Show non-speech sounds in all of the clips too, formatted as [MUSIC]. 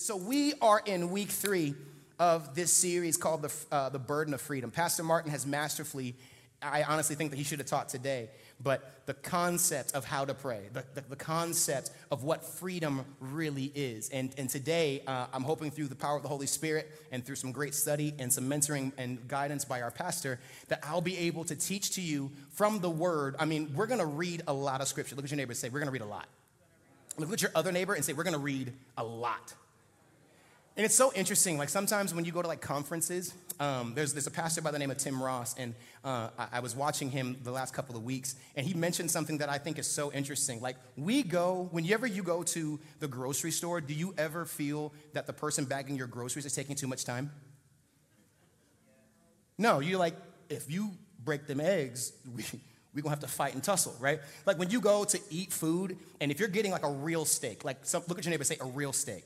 So we are in week three of this series called the, uh, the Burden of Freedom. Pastor Martin has masterfully, I honestly think that he should have taught today, but the concept of how to pray, the, the, the concept of what freedom really is. And, and today, uh, I'm hoping through the power of the Holy Spirit and through some great study and some mentoring and guidance by our pastor, that I'll be able to teach to you from the Word. I mean, we're going to read a lot of scripture. Look at your neighbor and say, We're going to read a lot. Look at your other neighbor and say, We're going to read a lot. And it's so interesting. Like sometimes when you go to like conferences, um, there's, there's a pastor by the name of Tim Ross, and uh, I, I, was watching him the last couple of weeks, and he mentioned something that I think is so interesting. Like we go, whenever you go to the grocery store, do you ever feel that the person bagging your groceries is taking too much time? No, you're like, if you break them eggs, [LAUGHS] we, we're gonna have to fight and tussle, right? Like when you go to eat food, and if you're getting like a real steak, like some, look at your neighbor say, a real steak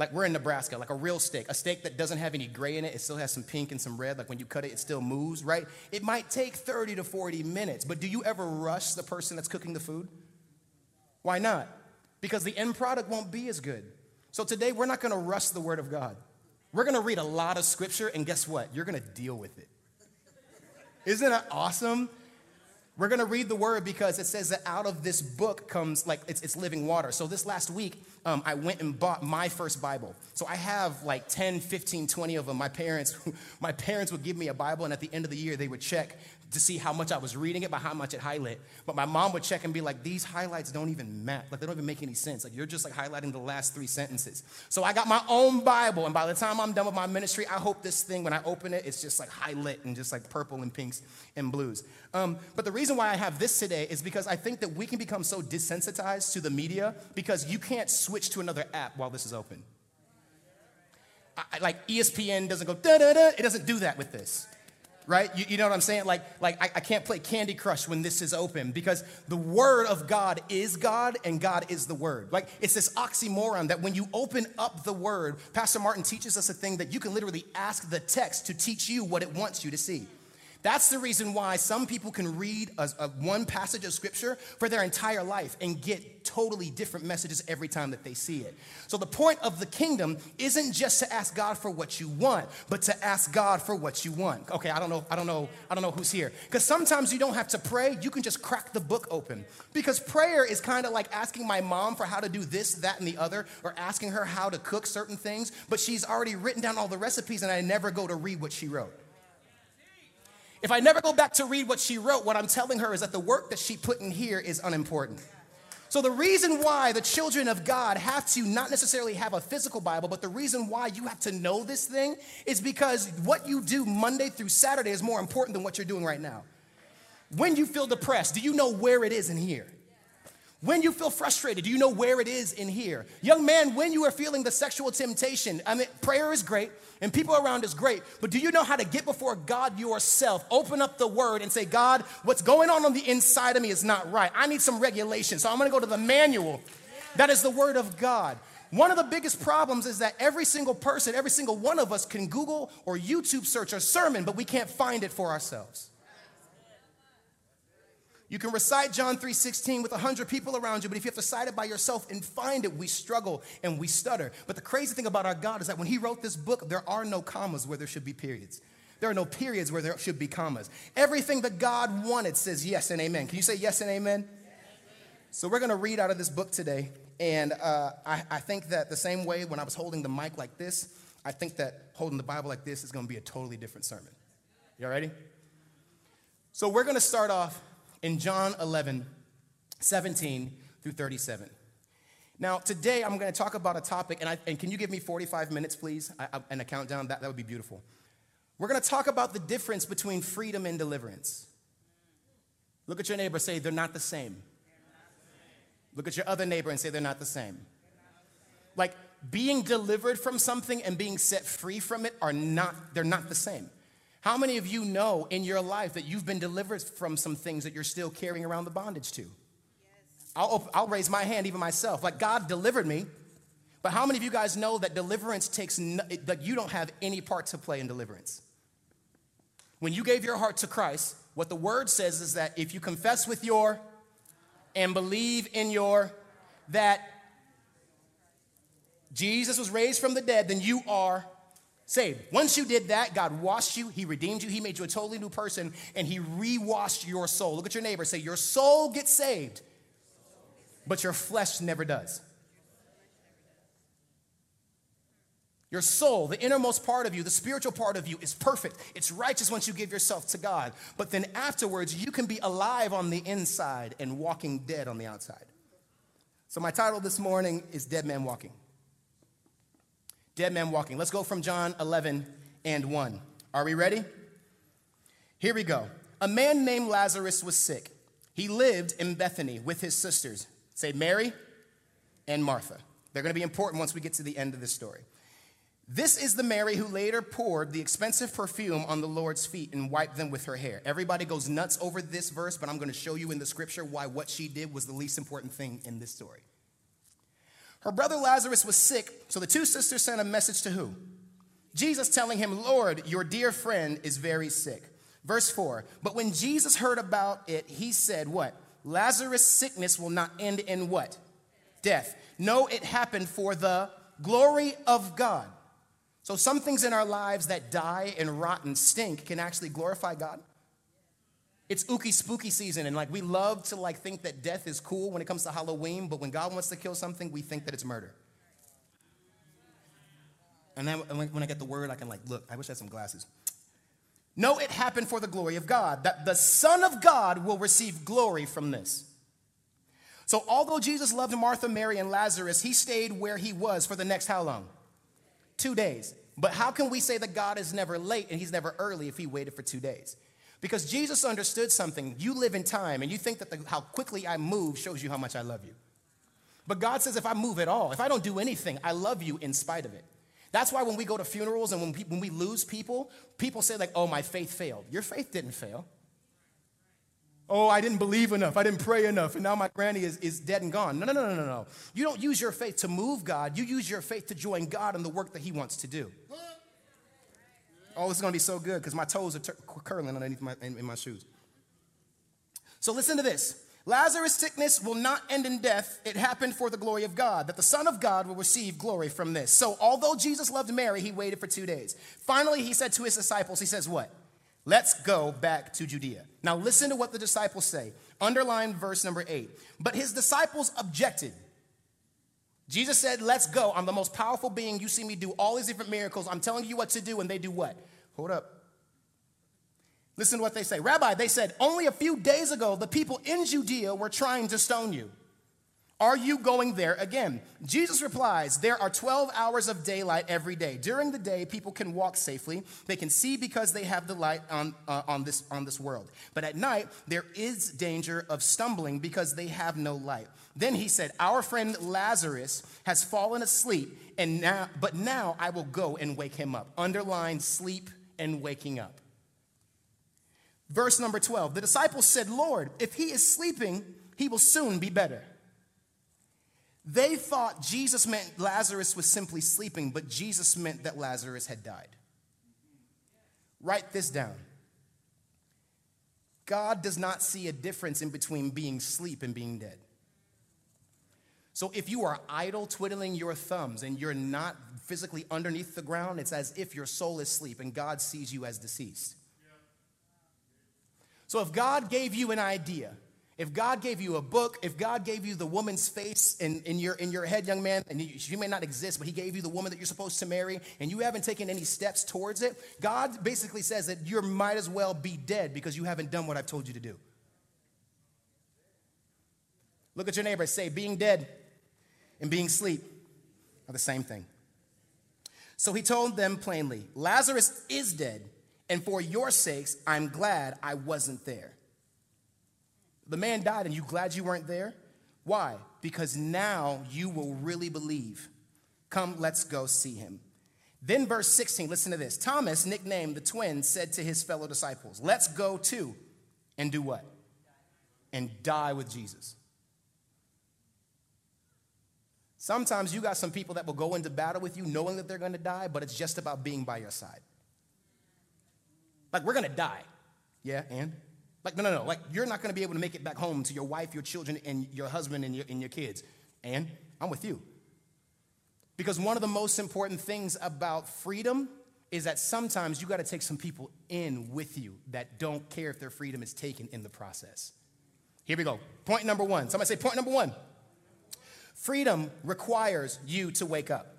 like we're in Nebraska, like a real steak, a steak that doesn't have any gray in it, it still has some pink and some red, like when you cut it, it still moves, right? It might take 30 to 40 minutes, but do you ever rush the person that's cooking the food? Why not? Because the end product won't be as good. So today, we're not gonna rush the Word of God. We're gonna read a lot of scripture, and guess what? You're gonna deal with it. Isn't that awesome? We're going to read the word because it says that out of this book comes like it's, it's living water. So this last week, um, I went and bought my first Bible. So I have like 10, 15, 20 of them. My parents, [LAUGHS] my parents would give me a Bible, and at the end of the year, they would check to see how much I was reading it by how much it highlighted. But my mom would check and be like, these highlights don't even match. Like, they don't even make any sense. Like, you're just like highlighting the last three sentences. So I got my own Bible, and by the time I'm done with my ministry, I hope this thing, when I open it, it's just like highlit and just like purple and pinks and blues. Um, but the reason why I have this today is because I think that we can become so desensitized to the media because you can't switch to another app while this is open. I, like ESPN doesn't go da da da, it doesn't do that with this right? You, you, know what I'm saying? Like, like I, I, can't play Candy Crush when this is open because the Word of God is God and God is the Word. Like, it's this oxymoron that when you open up the Word, Pastor Martin teaches us a thing that you can literally ask the text to teach you what it wants you to see. That's the reason why some people can read a, a, one passage of scripture for their entire life and get totally different messages every time that they see it. So the point of the kingdom isn't just to ask God for what you want, but to ask God for what you want. Okay, I don't know, I don't know, I don't know who's here. Because sometimes you don't have to pray, you can just crack the book open. Because prayer is kind of like asking my mom for how to do this, that, and the other, or asking her how to cook certain things, but she's already written down all the recipes and I never go to read what she wrote. If I never go back to read what she wrote, what I'm telling her is that the work that she put in here is unimportant. So, the reason why the children of God have to not necessarily have a physical Bible, but the reason why you have to know this thing is because what you do Monday through Saturday is more important than what you're doing right now. When you feel depressed, do you know where it is in here? When you feel frustrated, do you know where it is in here? Young man, when you are feeling the sexual temptation, I mean, prayer is great and people around is great, but do you know how to get before God yourself? Open up the word and say, God, what's going on on the inside of me is not right. I need some regulation. So I'm gonna go to the manual. That is the word of God. One of the biggest problems is that every single person, every single one of us can Google or YouTube search a sermon, but we can't find it for ourselves. You can recite John 3:16 with 100 people around you, but if you have to cite it by yourself and find it, we struggle and we stutter. But the crazy thing about our God is that when he wrote this book, there are no commas where there should be periods. There are no periods where there should be commas. Everything that God wanted says yes and amen. Can you say yes and amen? So we're going to read out of this book today, and uh, I, I think that the same way when I was holding the mic like this, I think that holding the Bible like this is going to be a totally different sermon. You all ready? So we're going to start off in John 11, 17 through 37. Now, today I'm going to talk about a topic, and, I, and can you give me 45 minutes, please, I, I, and a countdown? That, that would be beautiful. We're going to talk about the difference between freedom and deliverance. Look at your neighbor, say, they're not the same. Look at your other neighbor and say, they're not the same. Like, being delivered from something and being set free from it are not, they're not the same. How many of you know in your life that you've been delivered from some things that you're still carrying around the bondage to? Yes. I'll, I'll raise my hand, even myself. Like, God delivered me. But how many of you guys know that deliverance takes, no, that you don't have any part to play in deliverance? When you gave your heart to Christ, what the word says is that if you confess with your and believe in your, that Jesus was raised from the dead, then you are saved. Once you did that, God washed you, He redeemed you, He made you a totally new person, and He rewashed your soul. Look at your neighbor, say, Your soul gets saved, but your flesh never does. Your soul, the innermost part of you, the spiritual part of you, is perfect. It's righteous once you give yourself to God. But then afterwards, you can be alive on the inside and walking dead on the outside. So, my title this morning is Dead Man Walking. Dead Man Walking. Let's go from John 11 and 1. Are we ready? Here we go. A man named Lazarus was sick. He lived in Bethany with his sisters. Say Mary and Martha. They're going to be important once we get to the end of this story. This is the Mary who later poured the expensive perfume on the Lord's feet and wiped them with her hair. Everybody goes nuts over this verse, but I'm going to show you in the scripture why what she did was the least important thing in this story. Her brother Lazarus was sick, so the two sisters sent a message to who? Jesus telling him, Lord, your dear friend is very sick. Verse 4 But when Jesus heard about it, he said, What? Lazarus' sickness will not end in what? Death. No, it happened for the glory of God so, some things in our lives that die and rot and stink can actually glorify God. It's ooky spooky season, and like we love to like think that death is cool when it comes to Halloween, but when God wants to kill something, we think that it's murder. And then when I get the word, I can like look. I wish I had some glasses. No, it happened for the glory of God, that the Son of God will receive glory from this. So, although Jesus loved Martha, Mary, and Lazarus, he stayed where he was for the next how long? Two days. But how can we say that God is never late and he's never early if he waited for two days? Because Jesus understood something. You live in time and you think that the, how quickly I move shows you how much I love you. But God says if I move at all, if I don't do anything, I love you in spite of it. That's why when we go to funerals and when, we, when we lose people, people say, like, oh, my faith failed. Your faith didn't fail. Oh, I didn't believe enough. I didn't pray enough. And now my granny is, is dead and gone. No, no, no, no, no, no. You don't use your faith to move God. You use your faith to join God in the work that He wants to do. Oh, this is going to be so good because my toes are curling underneath my, in, in my shoes. So listen to this. Lazarus' sickness will not end in death. It happened for the glory of God, that the Son of God will receive glory from this. So, although Jesus loved Mary, he waited for two days. Finally, he said to his disciples, He says, What? Let's go back to Judea. Now, listen to what the disciples say. Underline verse number eight. But his disciples objected. Jesus said, Let's go. I'm the most powerful being. You see me do all these different miracles. I'm telling you what to do, and they do what? Hold up. Listen to what they say. Rabbi, they said, Only a few days ago, the people in Judea were trying to stone you. Are you going there again? Jesus replies, There are 12 hours of daylight every day. During the day, people can walk safely. They can see because they have the light on, uh, on, this, on this world. But at night, there is danger of stumbling because they have no light. Then he said, Our friend Lazarus has fallen asleep, and now, but now I will go and wake him up. Underline sleep and waking up. Verse number 12 The disciples said, Lord, if he is sleeping, he will soon be better. They thought Jesus meant Lazarus was simply sleeping, but Jesus meant that Lazarus had died. Write this down. God does not see a difference in between being asleep and being dead. So if you are idle, twiddling your thumbs, and you're not physically underneath the ground, it's as if your soul is asleep and God sees you as deceased. So if God gave you an idea, if God gave you a book, if God gave you the woman's face in, in, your, in your head, young man, and you, she may not exist, but He gave you the woman that you're supposed to marry, and you haven't taken any steps towards it, God basically says that you might as well be dead because you haven't done what I've told you to do. Look at your neighbor, say, being dead and being asleep are the same thing. So he told them plainly, Lazarus is dead, and for your sakes, I'm glad I wasn't there the man died and you glad you weren't there? Why? Because now you will really believe. Come, let's go see him. Then, verse 16, listen to this. Thomas, nicknamed the twin, said to his fellow disciples, Let's go too and do what? And die with Jesus. Sometimes you got some people that will go into battle with you knowing that they're to die, but it's just about being by your side. Like, we're to die. Yeah, and? Like, no, no, no. Like, you're not to be able to make it back home to your wife, your children, and your husband and your, and your kids. And I'm with you. Because one of the most important things about freedom is that sometimes you got to take some people in with you that don't care if their freedom is taken in the process. Here we go. Point number one. Somebody say, point number one. Freedom requires you to wake up.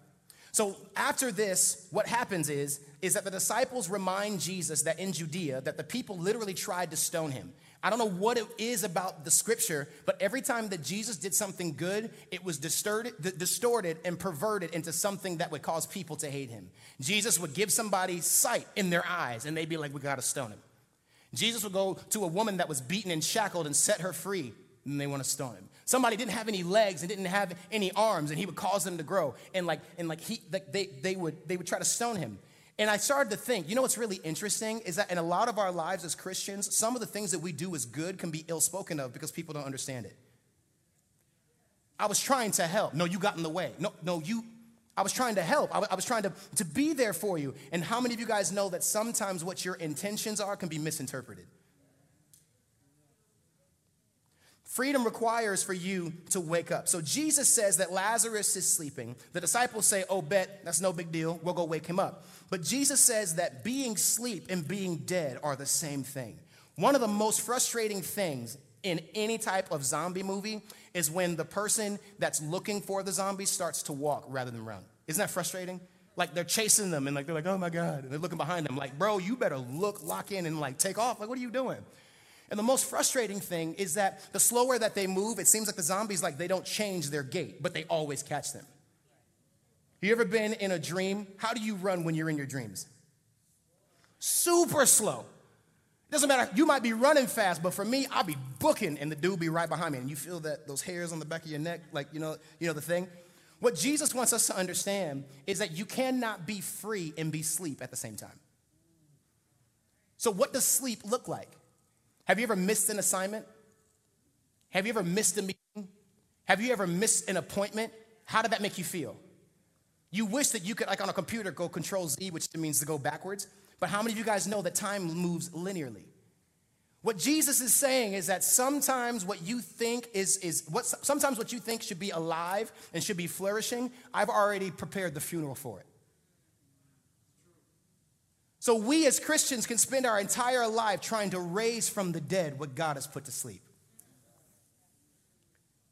So after this, what happens is, is that the disciples remind Jesus that in Judea, that the people literally tried to stone him. I don't know what it is about the scripture, but every time that Jesus did something good, it was distorted, distorted and perverted into something that would cause people to hate him. Jesus would give somebody sight in their eyes, and they'd be like, We gotta stone him. Jesus would go to a woman that was beaten and shackled and set her free, and they want to stone him. Somebody didn't have any legs and didn't have any arms, and he would cause them to grow, and like, and like he, like they, they would, they would try to stone him. And I started to think, you know what's really interesting is that in a lot of our lives as Christians, some of the things that we do as good can be ill spoken of because people don't understand it. I was trying to help. No, you got in the way. No, no, you, I was trying to help. I, I was trying to, to be there for you. And how many of you guys know that sometimes what your intentions are can be misinterpreted? Freedom requires for you to wake up. So Jesus says that Lazarus is sleeping. The disciples say, Oh, bet, that's no big deal. We'll go wake him up. But Jesus says that being sleep and being dead are the same thing. One of the most frustrating things in any type of zombie movie is when the person that's looking for the zombie starts to walk rather than run. Isn't that frustrating? Like they're chasing them and like they're like, oh my God. And they're looking behind them, like, bro, you better look, lock in, and like take off. Like, what are you doing? And the most frustrating thing is that the slower that they move, it seems like the zombies like they don't change their gait, but they always catch them. You ever been in a dream? How do you run when you're in your dreams? Super slow. It Doesn't matter. You might be running fast, but for me, I'll be booking and the dude be right behind me. And you feel that those hairs on the back of your neck, like you know, you know the thing. What Jesus wants us to understand is that you cannot be free and be sleep at the same time. So, what does sleep look like? Have you ever missed an assignment? Have you ever missed a meeting? Have you ever missed an appointment? How did that make you feel? You wish that you could, like on a computer, go control Z, which means to go backwards. But how many of you guys know that time moves linearly? What Jesus is saying is that sometimes what you think is, is what sometimes what you think should be alive and should be flourishing, I've already prepared the funeral for it. So we as Christians can spend our entire life trying to raise from the dead what God has put to sleep.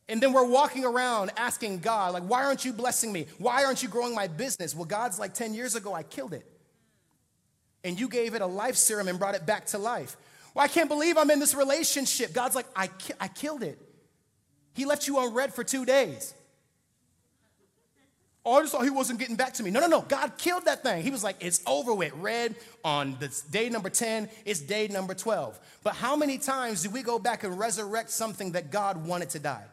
And then we're walking around asking God, like, why aren't you blessing me? Why aren't you growing my business? Well, God's like, 10 years ago, I killed it. And you gave it a life serum and brought it back to life. Well, I can't believe I'm in this relationship. God's like, I, ki- I killed it. He left you on red for two days. I just thought he wasn't getting back to me. No, no, no. God killed that thing. He was like, it's over with. Red on this day number 10, it's day number 12. But how many times do we go back and resurrect something that God wanted to die?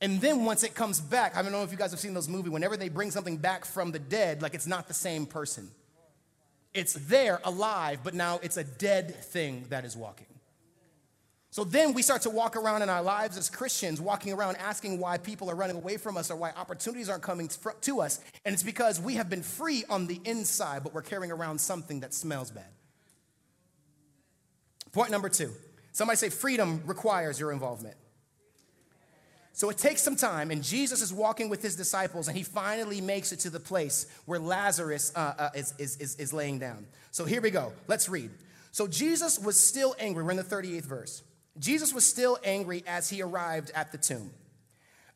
And then once it comes back, I don't know if you guys have seen those movies, whenever they bring something back from the dead, like it's not the same person. It's there alive, but now it's a dead thing that is walking. So then we start to walk around in our lives as Christians, walking around asking why people are running away from us or why opportunities aren't coming to us. And it's because we have been free on the inside, but we're carrying around something that smells bad. Point number two somebody say, freedom requires your involvement. So it takes some time, and Jesus is walking with his disciples, and he finally makes it to the place where Lazarus uh, uh, is, is, is, is laying down. So here we go. Let's read. So Jesus was still angry. We're in the 38th verse. Jesus was still angry as he arrived at the tomb.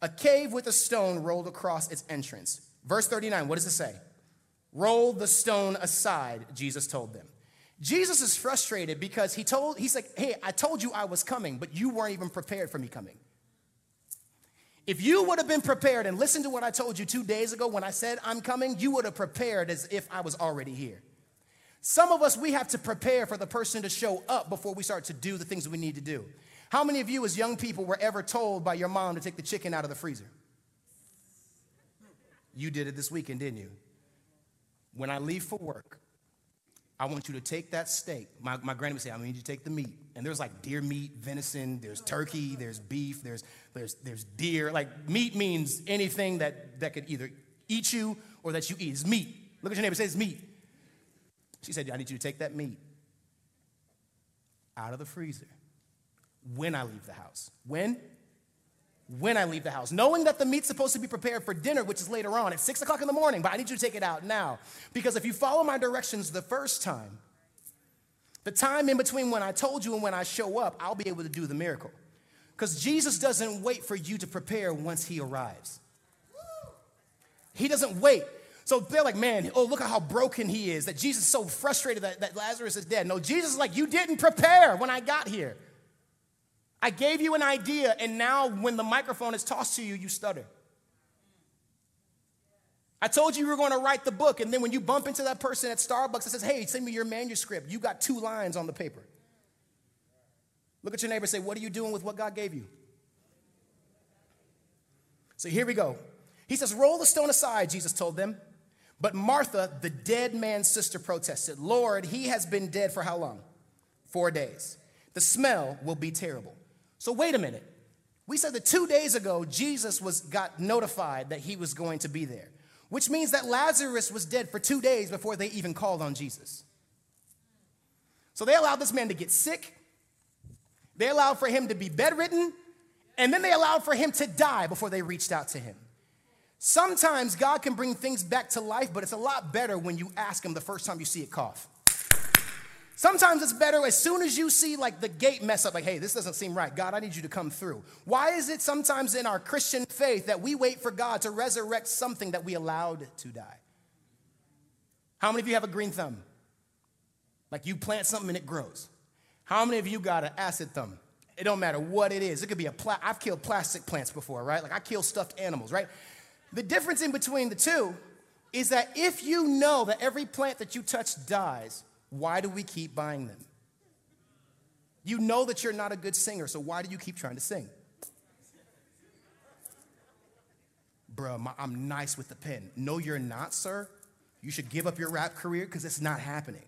A cave with a stone rolled across its entrance. Verse 39, what does it say? Roll the stone aside, Jesus told them. Jesus is frustrated because he told, he's like, hey, I told you I was coming, but you weren't even prepared for me coming. If you would have been prepared and listened to what I told you two days ago when I said I'm coming, you would have prepared as if I was already here. Some of us, we have to prepare for the person to show up before we start to do the things we need to do. How many of you, as young people, were ever told by your mom to take the chicken out of the freezer? You did it this weekend, didn't you? When I leave for work, I want you to take that steak. My, my granny would say, I need you to take the meat. And there's like deer meat, venison, there's turkey, there's beef, there's, there's, there's deer. Like meat means anything that, that could either eat you or that you eat. It's meat. Look at your neighbor, say it's meat. She said, I need you to take that meat out of the freezer when I leave the house. When? when I leave the house, knowing that the meat's supposed to be prepared for dinner, which is later on at six o'clock in the morning, but I need you to take it out now. Because if you follow my directions the first time, the time in between when I told you and when I show up, I'll be able to do the miracle. Because Jesus doesn't wait for you to prepare once he arrives. He doesn't wait. So they're like, man, oh, look at how broken he is, that Jesus is so frustrated that, that Lazarus is dead. No, Jesus is like, you didn't prepare when I got here. I gave you an idea, and now when the microphone is tossed to you, you stutter. I told you you were going to write the book, and then when you bump into that person at Starbucks that says, hey, send me your manuscript, you got two lines on the paper. Look at your neighbor say, What are you doing with what God gave you? So here we go. He says, Roll the stone aside, Jesus told them. But Martha, the dead man's sister, protested, Lord, he has been dead for how long? Four days. The smell will be terrible. So wait a minute. We said that two days ago, Jesus was, got notified that he was going to be there, which means that Lazarus was dead for two days before they even called on Jesus. So they allowed this man to get sick, they allowed for him to be bedridden, and then they allowed for him to die before they reached out to him. Sometimes God can bring things back to life, but it's a lot better when you ask him the first time you see it cough. Sometimes it's better as soon as you see like the gate mess up, like, hey, this doesn't seem right. God, I need you to come through. Why is it sometimes in our Christian faith that we wait for God to resurrect something that we allowed to die? How many of you have a green thumb? Like you plant something and it grows. How many of you got an acid thumb? It don't matter what it is. It could be a pla- I've killed plastic plants before, right? Like I kill stuffed animals, right? The difference in between the two is that if you know that every plant that you touch dies, why do we keep buying them? You know that you're not a good singer, so why do you keep trying to sing? Bruh, I'm nice with the pen. No, you're not, sir. You should give up your rap career because it's not happening.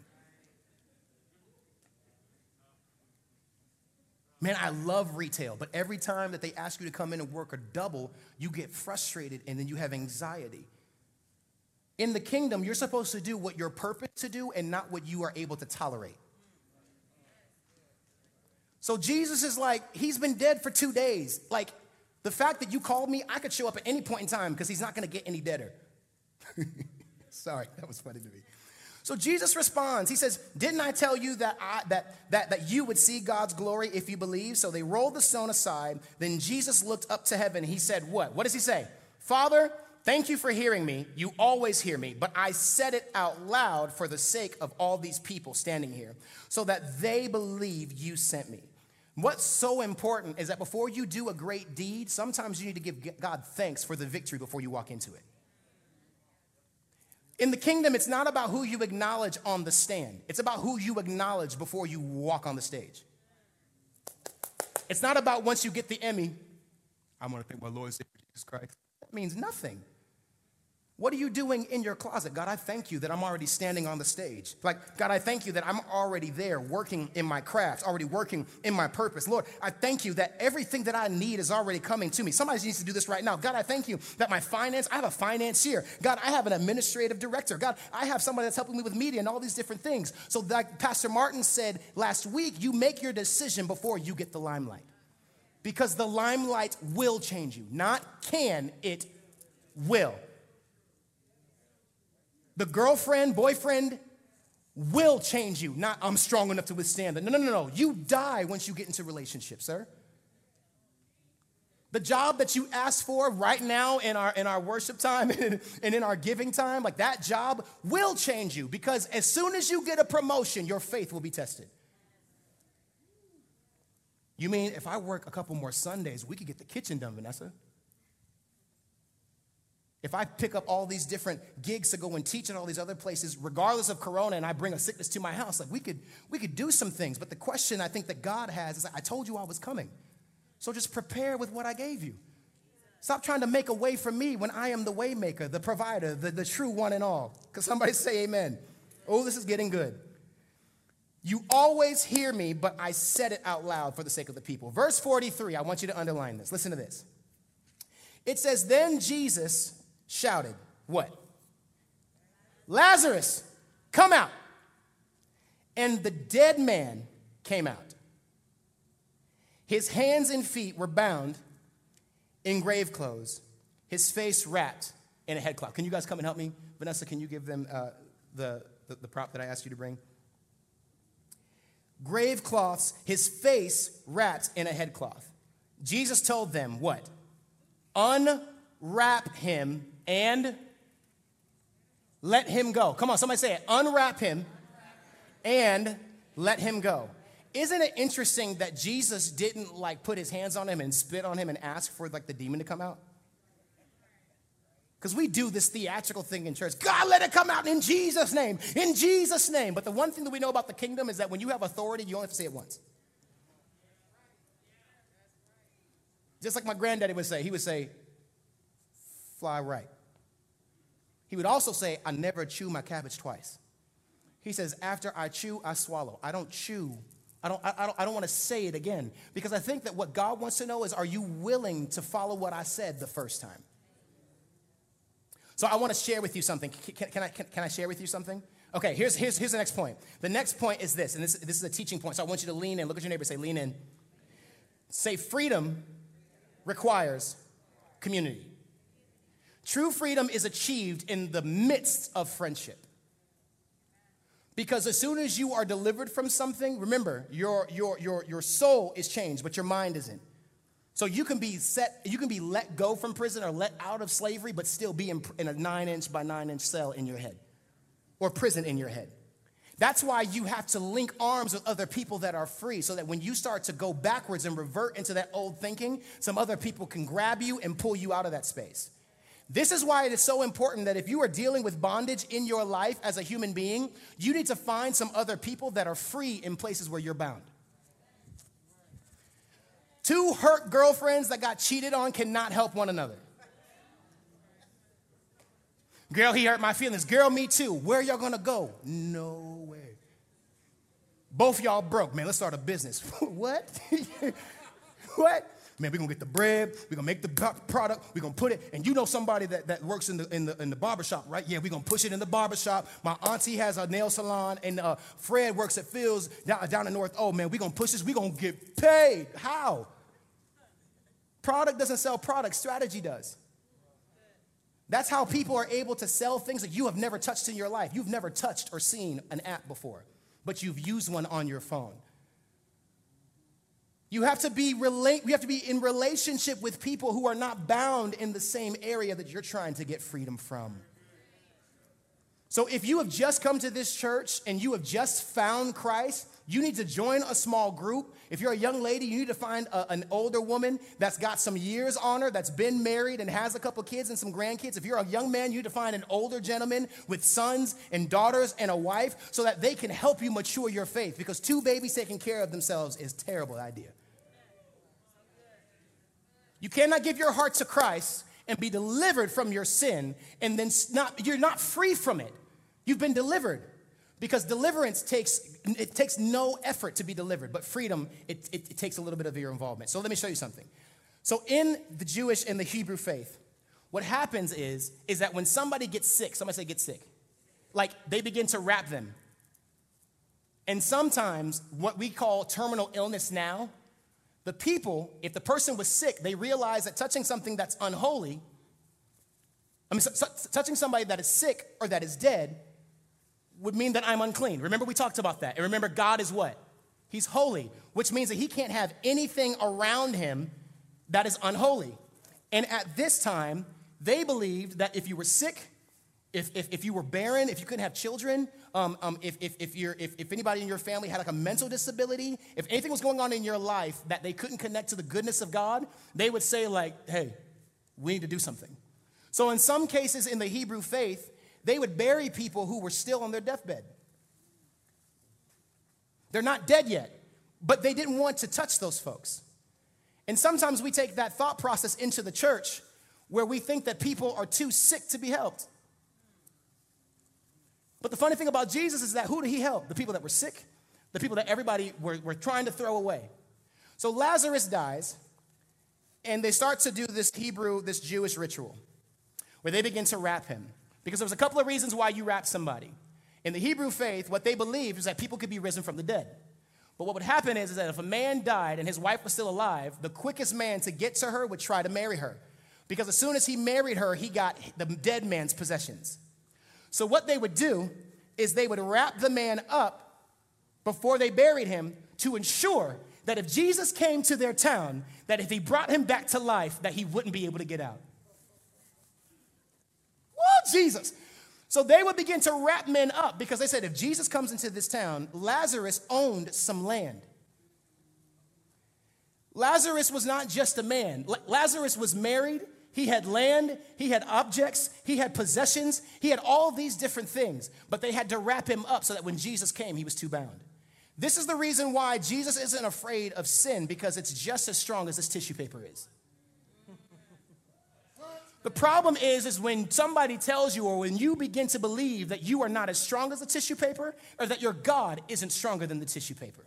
Man, I love retail, but every time that they ask you to come in and work a double, you get frustrated and then you have anxiety. In the kingdom, you're supposed to do what you're purposed to do and not what you are able to tolerate. So Jesus is like, he's been dead for two days. Like, the fact that you called me, I could show up at any point in time because he's not gonna get any deader. [LAUGHS] Sorry, that was funny to me. So Jesus responds. He says, Didn't I tell you that, I, that, that, that you would see God's glory if you believe? So they rolled the stone aside. Then Jesus looked up to heaven. He said, What? What does he say? Father, Thank you for hearing me. You always hear me, but I said it out loud for the sake of all these people standing here, so that they believe you sent me. What's so important is that before you do a great deed, sometimes you need to give God thanks for the victory before you walk into it. In the kingdom, it's not about who you acknowledge on the stand, it's about who you acknowledge before you walk on the stage. It's not about once you get the Emmy, I'm gonna thank my Lord Savior Jesus Christ. That means nothing. What are you doing in your closet? God, I thank you that I'm already standing on the stage. Like, God, I thank you that I'm already there working in my craft, already working in my purpose. Lord, I thank you that everything that I need is already coming to me. Somebody needs to do this right now. God, I thank you that my finance, I have a financier. God, I have an administrative director. God, I have somebody that's helping me with media and all these different things. So, like Pastor Martin said last week, you make your decision before you get the limelight. Because the limelight will change you, not can, it will. The girlfriend, boyfriend will change you. Not, I'm strong enough to withstand that. No, no, no, no. You die once you get into relationships, sir. The job that you ask for right now in our, in our worship time [LAUGHS] and in our giving time, like that job will change you because as soon as you get a promotion, your faith will be tested. You mean if I work a couple more Sundays, we could get the kitchen done, Vanessa? If I pick up all these different gigs to go and teach in all these other places, regardless of corona, and I bring a sickness to my house, like we could, we could do some things. But the question I think that God has is I told you I was coming. So just prepare with what I gave you. Stop trying to make a way for me when I am the waymaker, the provider, the, the true one and all. Because somebody say amen. Oh, this is getting good. You always hear me, but I said it out loud for the sake of the people. Verse 43, I want you to underline this. Listen to this. It says, Then Jesus shouted, What? Lazarus, come out. And the dead man came out. His hands and feet were bound, in grave clothes, his face wrapped in a headcloth. Can you guys come and help me? Vanessa, can you give them uh, the, the, the prop that I asked you to bring? Grave cloths, his face wrapped in a headcloth. Jesus told them what? Unwrap him and let him go. Come on, somebody say it. Unwrap him and let him go. Isn't it interesting that Jesus didn't like put his hands on him and spit on him and ask for like the demon to come out? Because we do this theatrical thing in church. God, let it come out in Jesus' name, in Jesus' name. But the one thing that we know about the kingdom is that when you have authority, you only have to say it once. Just like my granddaddy would say, he would say, fly right. He would also say, I never chew my cabbage twice. He says, after I chew, I swallow. I don't chew. I don't, I, don't, I don't want to say it again because I think that what God wants to know is, are you willing to follow what I said the first time? So I want to share with you something. Can, can I, can, can, I share with you something? Okay, here's, here's, here's the next point. The next point is this, and this, this is a teaching point. So I want you to lean in. Look at your neighbor say, lean in. Say, freedom requires community. True freedom is achieved in the midst of friendship. Because as soon as you are delivered from something, remember, your, your, your, your soul is changed, but your mind isn't. So you can be set, you can be let go from prison or let out of slavery, but still be in, in a nine inch by nine inch cell in your head or prison in your head. That's why you have to link arms with other people that are free so that when you start to go backwards and revert into that old thinking, some other people can grab you and pull you out of that space. This is why it is so important that if you are dealing with bondage in your life as a human being, you need to find some other people that are free in places where you're bound. Two hurt girlfriends that got cheated on cannot help one another. Girl, he hurt my feelings. Girl, me too. Where y'all gonna go? No way. Both y'all broke, man. Let's start a business. [LAUGHS] what? [LAUGHS] what? Man, we're gonna get the bread, we're gonna make the product, we're gonna put it, and you know somebody that, that works in the in the in the barbershop, right? Yeah, we're gonna push it in the barbershop. My auntie has a nail salon, and uh, Fred works at Phil's down, down in North. Oh man, we're gonna push this, we're gonna get paid. How? Product doesn't sell product, strategy does. That's how people are able to sell things that you have never touched in your life. You've never touched or seen an app before, but you've used one on your phone. You have to be relate, have to be in relationship with people who are not bound in the same area that you're trying to get freedom from. So if you have just come to this church and you have just found Christ, you need to join a small group. If you're a young lady, you need to find a, an older woman that's got some years on her, that's been married and has a couple kids and some grandkids. If you're a young man, you need to find an older gentleman with sons and daughters and a wife so that they can help you mature your faith because two babies taking care of themselves is terrible idea. You cannot give your heart to Christ and be delivered from your sin and then not, you're not free from it. You've been delivered. Because deliverance takes it takes no effort to be delivered but freedom it, it, it, takes a little bit of your involvement. So let me show you something. So in the jewish and the hebrew faith what happens is is that when somebody gets sick somebody say get sick like they begin to wrap them. And sometimes what we call terminal illness now the people if the person was sick they realized that touching something that's unholy i mean touching somebody that is sick or that is dead would mean that I'm unclean. Remember, we talked about that. And remember, God is what? He's holy, which means that he can't have anything around him that is unholy. And at this time, they believed that if you were sick, if, if, if you were barren, if you couldn't have children, um, um, if, if, if, you're, if, if anybody in your family had like a mental disability, if anything was going on in your life that they couldn't connect to the goodness of God, they would say, like, hey, we need to do something. So, in some cases in the Hebrew faith, they would bury people who were still on their deathbed. They're not dead yet, but they didn't want to touch those folks. And sometimes we take that thought process into the church where we think that people are too sick to be helped. But the funny thing about Jesus is that who did he help? The people that were sick, the people that everybody were, were trying to throw away. So Lazarus dies, and they start to do this Hebrew, this Jewish ritual, where they begin to wrap him. Because there's a couple of reasons why you wrap somebody. In the Hebrew faith, what they believed is that people could be risen from the dead. But what would happen is, is that if a man died and his wife was still alive, the quickest man to get to her would try to marry her. Because as soon as he married her, he got the dead man's possessions. So what they would do is they would wrap the man up before they buried him to ensure that if Jesus came to their town, that if he brought him back to life, that he wouldn't be able to get out. Whoa, Jesus. So they would begin to wrap men up because they said if Jesus comes into this town, Lazarus owned some land. Lazarus was not just a man, Lazarus was married. He had land, he had objects, he had possessions, he had all these different things, but they had to wrap him up so that when Jesus came, he was too bound. This is the reason why Jesus isn't afraid of sin because it's just as strong as this tissue paper is. The problem is, is when somebody tells you or when you begin to believe that you are not as strong as the tissue paper or that your God isn't stronger than the tissue paper.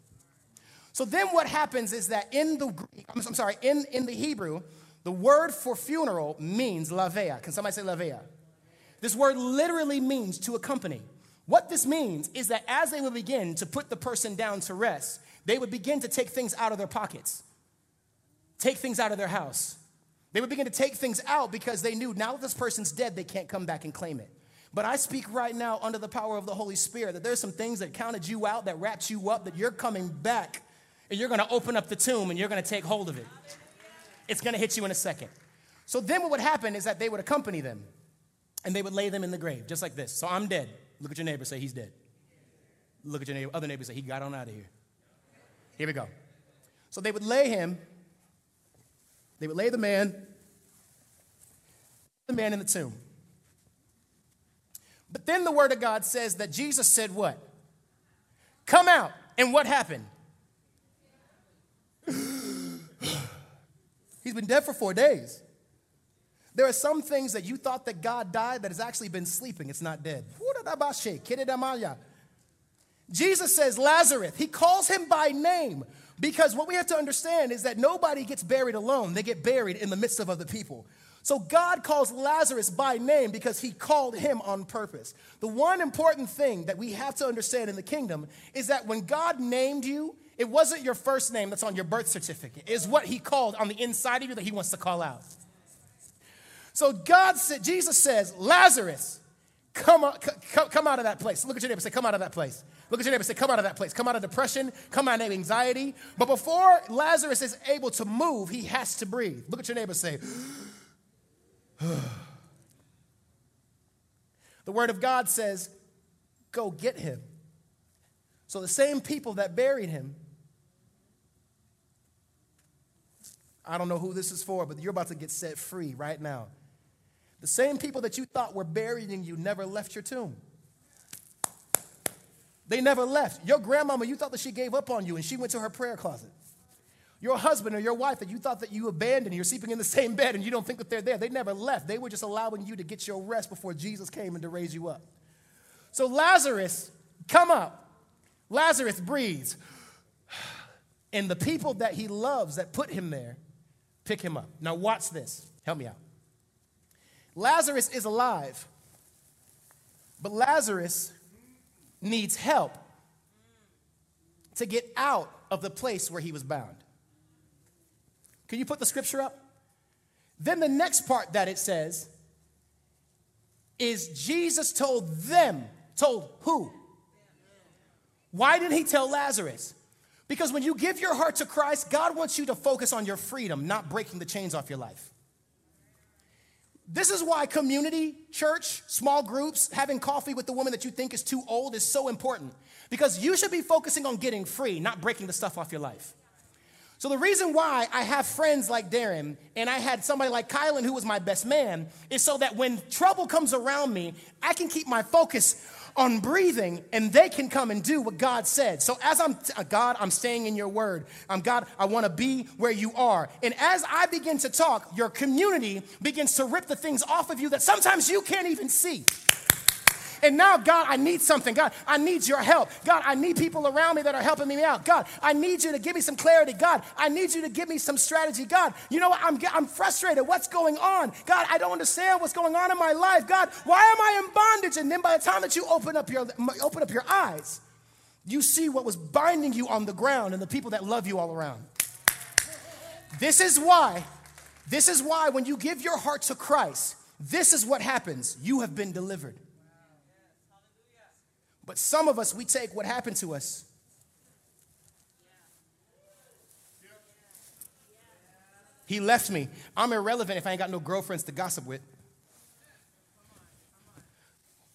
So then what happens is that in the I'm, I'm sorry, in, in the Hebrew, the word for funeral means lavea. Can somebody say lavea? This word literally means to accompany. What this means is that as they would begin to put the person down to rest, they would begin to take things out of their pockets, take things out of their house. They would begin to take things out because they knew now that this person's dead, they can't come back and claim it. But I speak right now under the power of the Holy Spirit that there's some things that counted you out, that wrapped you up, that you're coming back and you're gonna open up the tomb and you're gonna take hold of it. It's gonna hit you in a second. So then what would happen is that they would accompany them and they would lay them in the grave, just like this. So I'm dead. Look at your neighbor, say, He's dead. Look at your neighbor, other neighbor, say, He got on out of here. Here we go. So they would lay him, they would lay the man, the man in the tomb. But then the word of God says that Jesus said, What? Come out. And what happened? He's been dead for four days. There are some things that you thought that God died that has actually been sleeping. It's not dead. Jesus says, Lazarus, he calls him by name because what we have to understand is that nobody gets buried alone, they get buried in the midst of other people. So God calls Lazarus by name because he called him on purpose. The one important thing that we have to understand in the kingdom is that when God named you, it wasn't your first name that's on your birth certificate, it's what he called on the inside of you that he wants to call out. So God said, Jesus says, Lazarus, come, come out of that place. Look at your neighbor, say, come out of that place. Look at your neighbor, say, come out of that place. Come out of depression, come out of anxiety. But before Lazarus is able to move, he has to breathe. Look at your neighbor, say, [SIGHS] the word of God says, go get him. So the same people that buried him, I don't know who this is for, but you're about to get set free right now. The same people that you thought were burying you never left your tomb. They never left. Your grandmama, you thought that she gave up on you and she went to her prayer closet. Your husband or your wife that you thought that you abandoned, you're sleeping in the same bed and you don't think that they're there. They never left. They were just allowing you to get your rest before Jesus came and to raise you up. So Lazarus, come up. Lazarus breathes. And the people that he loves that put him there pick him up. Now watch this. Help me out. Lazarus is alive, but Lazarus needs help to get out of the place where he was bound. Can you put the scripture up? Then the next part that it says is Jesus told them, told who? Why didn't he tell Lazarus? Because when you give your heart to Christ, God wants you to focus on your freedom, not breaking the chains off your life. This is why community, church, small groups, having coffee with the woman that you think is too old is so important. Because you should be focusing on getting free, not breaking the stuff off your life. So, the reason why I have friends like Darren and I had somebody like Kylan who was my best man is so that when trouble comes around me, I can keep my focus on breathing and they can come and do what God said. So as I'm, uh, God, I'm staying in your word. I'm God, I want to be where you are. And as I begin to talk, your community begins to rip the things off of you that sometimes you can't even see. And now, God, I need something. God, I need your help. God, I need people around me that are helping me out. God, I need you to give me some clarity. God, I need you to give me some strategy. God, you know what? I'm, I'm frustrated. What's going on? God, I don't understand what's going on in my life. God, why am I in bondage? And then by the time that you open up your, open up your eyes, you see what was binding you on the ground and the people that love you all around. This is why, this is why when you give your heart to Christ, this is what happens. You have been delivered. But some of us, we take what happened to us. He left me. I'm irrelevant if I ain't got no girlfriends to gossip with.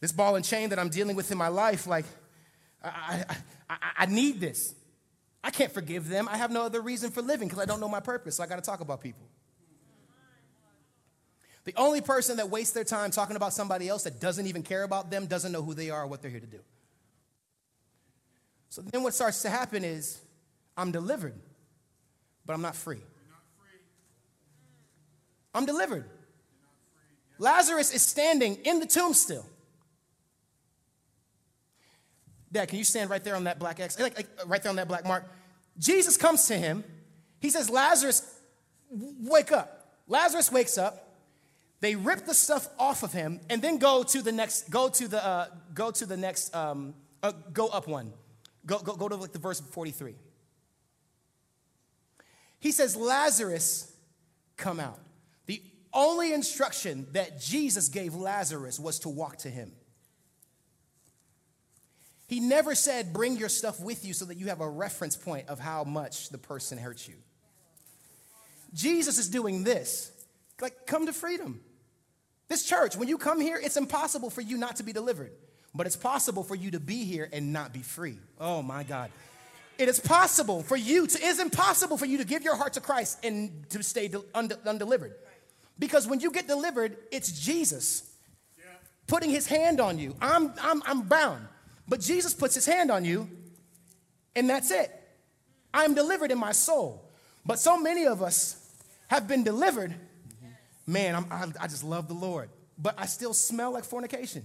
This ball and chain that I'm dealing with in my life, like, I, I, I, I need this. I can't forgive them. I have no other reason for living because I don't know my purpose, so I got to talk about people. The only person that wastes their time talking about somebody else that doesn't even care about them doesn't know who they are or what they're here to do. So then what starts to happen is I'm delivered, but I'm not free. I'm delivered. Lazarus is standing in the tomb still. Dad, can you stand right there on that black X? Like, like, right there on that black mark. Jesus comes to him. He says, Lazarus, wake up. Lazarus wakes up. They rip the stuff off of him and then go to the next, go to the, uh, go to the next, um, uh, go up one. Go, go, go to like the verse 43. He says, Lazarus, come out. The only instruction that Jesus gave Lazarus was to walk to him. He never said, bring your stuff with you so that you have a reference point of how much the person hurt you. Jesus is doing this. Like, come to freedom. This church, when you come here, it's impossible for you not to be delivered, but it's possible for you to be here and not be free. Oh my God. It is possible for you to, it is impossible for you to give your heart to Christ and to stay undelivered. Because when you get delivered, it's Jesus putting his hand on you. I'm, I'm, I'm bound. But Jesus puts his hand on you, and that's it. I'm delivered in my soul. But so many of us have been delivered. Man, I'm, I, I just love the Lord. But I still smell like fornication.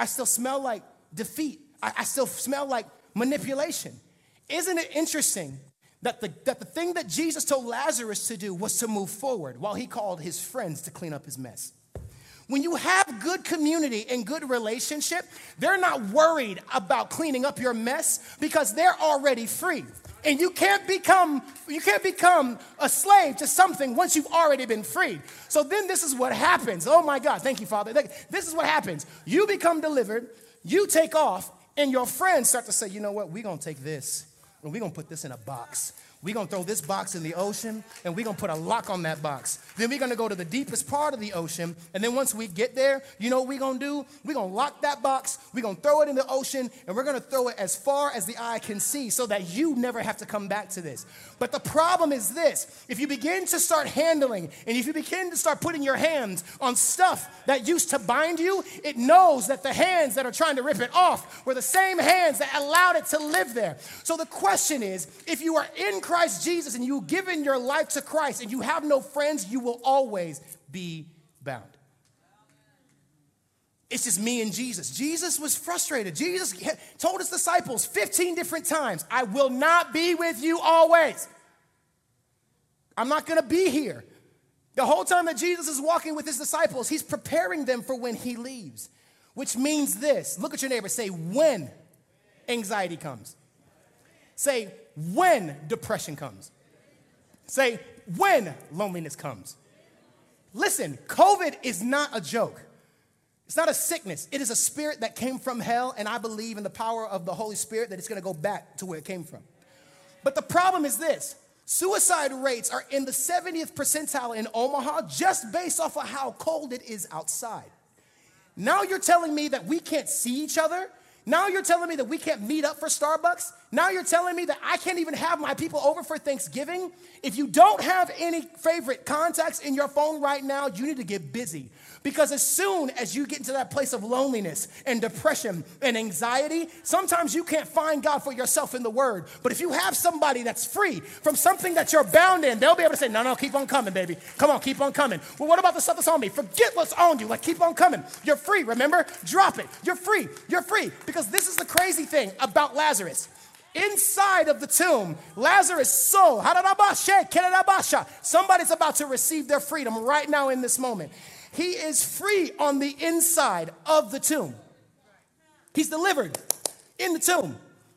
I still smell like defeat. I, I still smell like manipulation. Isn't it interesting that the, that the thing that Jesus told Lazarus to do was to move forward while he called his friends to clean up his mess? When you have good community and good relationship, they're not worried about cleaning up your mess because they're already free. And you can't become you can't become a slave to something once you've already been freed. So then this is what happens. Oh my God, thank you, Father. This is what happens. You become delivered, you take off, and your friends start to say, you know what, we're gonna take this and we're gonna put this in a box. We're gonna throw this box in the ocean and we're gonna put a lock on that box. Then we're gonna go to the deepest part of the ocean. And then once we get there, you know what we're gonna do? We're gonna lock that box, we're gonna throw it in the ocean, and we're gonna throw it as far as the eye can see so that you never have to come back to this. But the problem is this if you begin to start handling and if you begin to start putting your hands on stuff that used to bind you, it knows that the hands that are trying to rip it off were the same hands that allowed it to live there. So the question is if you are in Christ Jesus and you've given your life to Christ and you have no friends, you will always be bound. It's just me and Jesus. Jesus was frustrated. Jesus told his disciples 15 different times, I will not be with you always. I'm not going to be here. The whole time that Jesus is walking with his disciples, he's preparing them for when he leaves, which means this. Look at your neighbor, say, when anxiety comes. Say, when depression comes. Say, when loneliness comes. Listen, COVID is not a joke. It's not a sickness. It is a spirit that came from hell, and I believe in the power of the Holy Spirit that it's gonna go back to where it came from. But the problem is this suicide rates are in the 70th percentile in Omaha just based off of how cold it is outside. Now you're telling me that we can't see each other now you're telling me that we can't meet up for Starbucks? Now you're telling me that I can't even have my people over for Thanksgiving? If you don't have any favorite contacts in your phone right now, you need to get busy because as soon as you get into that place of loneliness and depression and anxiety, sometimes you can't find God for yourself in the Word. But if you have somebody that's free from something that you're bound in, they'll be able to say, No, no, keep on coming, baby. Come on, keep on coming. Well, what about the stuff that's on me? Forget what's on you. Like, keep on coming. You're free, remember? Drop it. You're free. You're free. Because this is the crazy thing about Lazarus. Inside of the tomb, Lazarus' soul, somebody's about to receive their freedom right now in this moment. He is free on the inside of the tomb. He's delivered. in the tomb.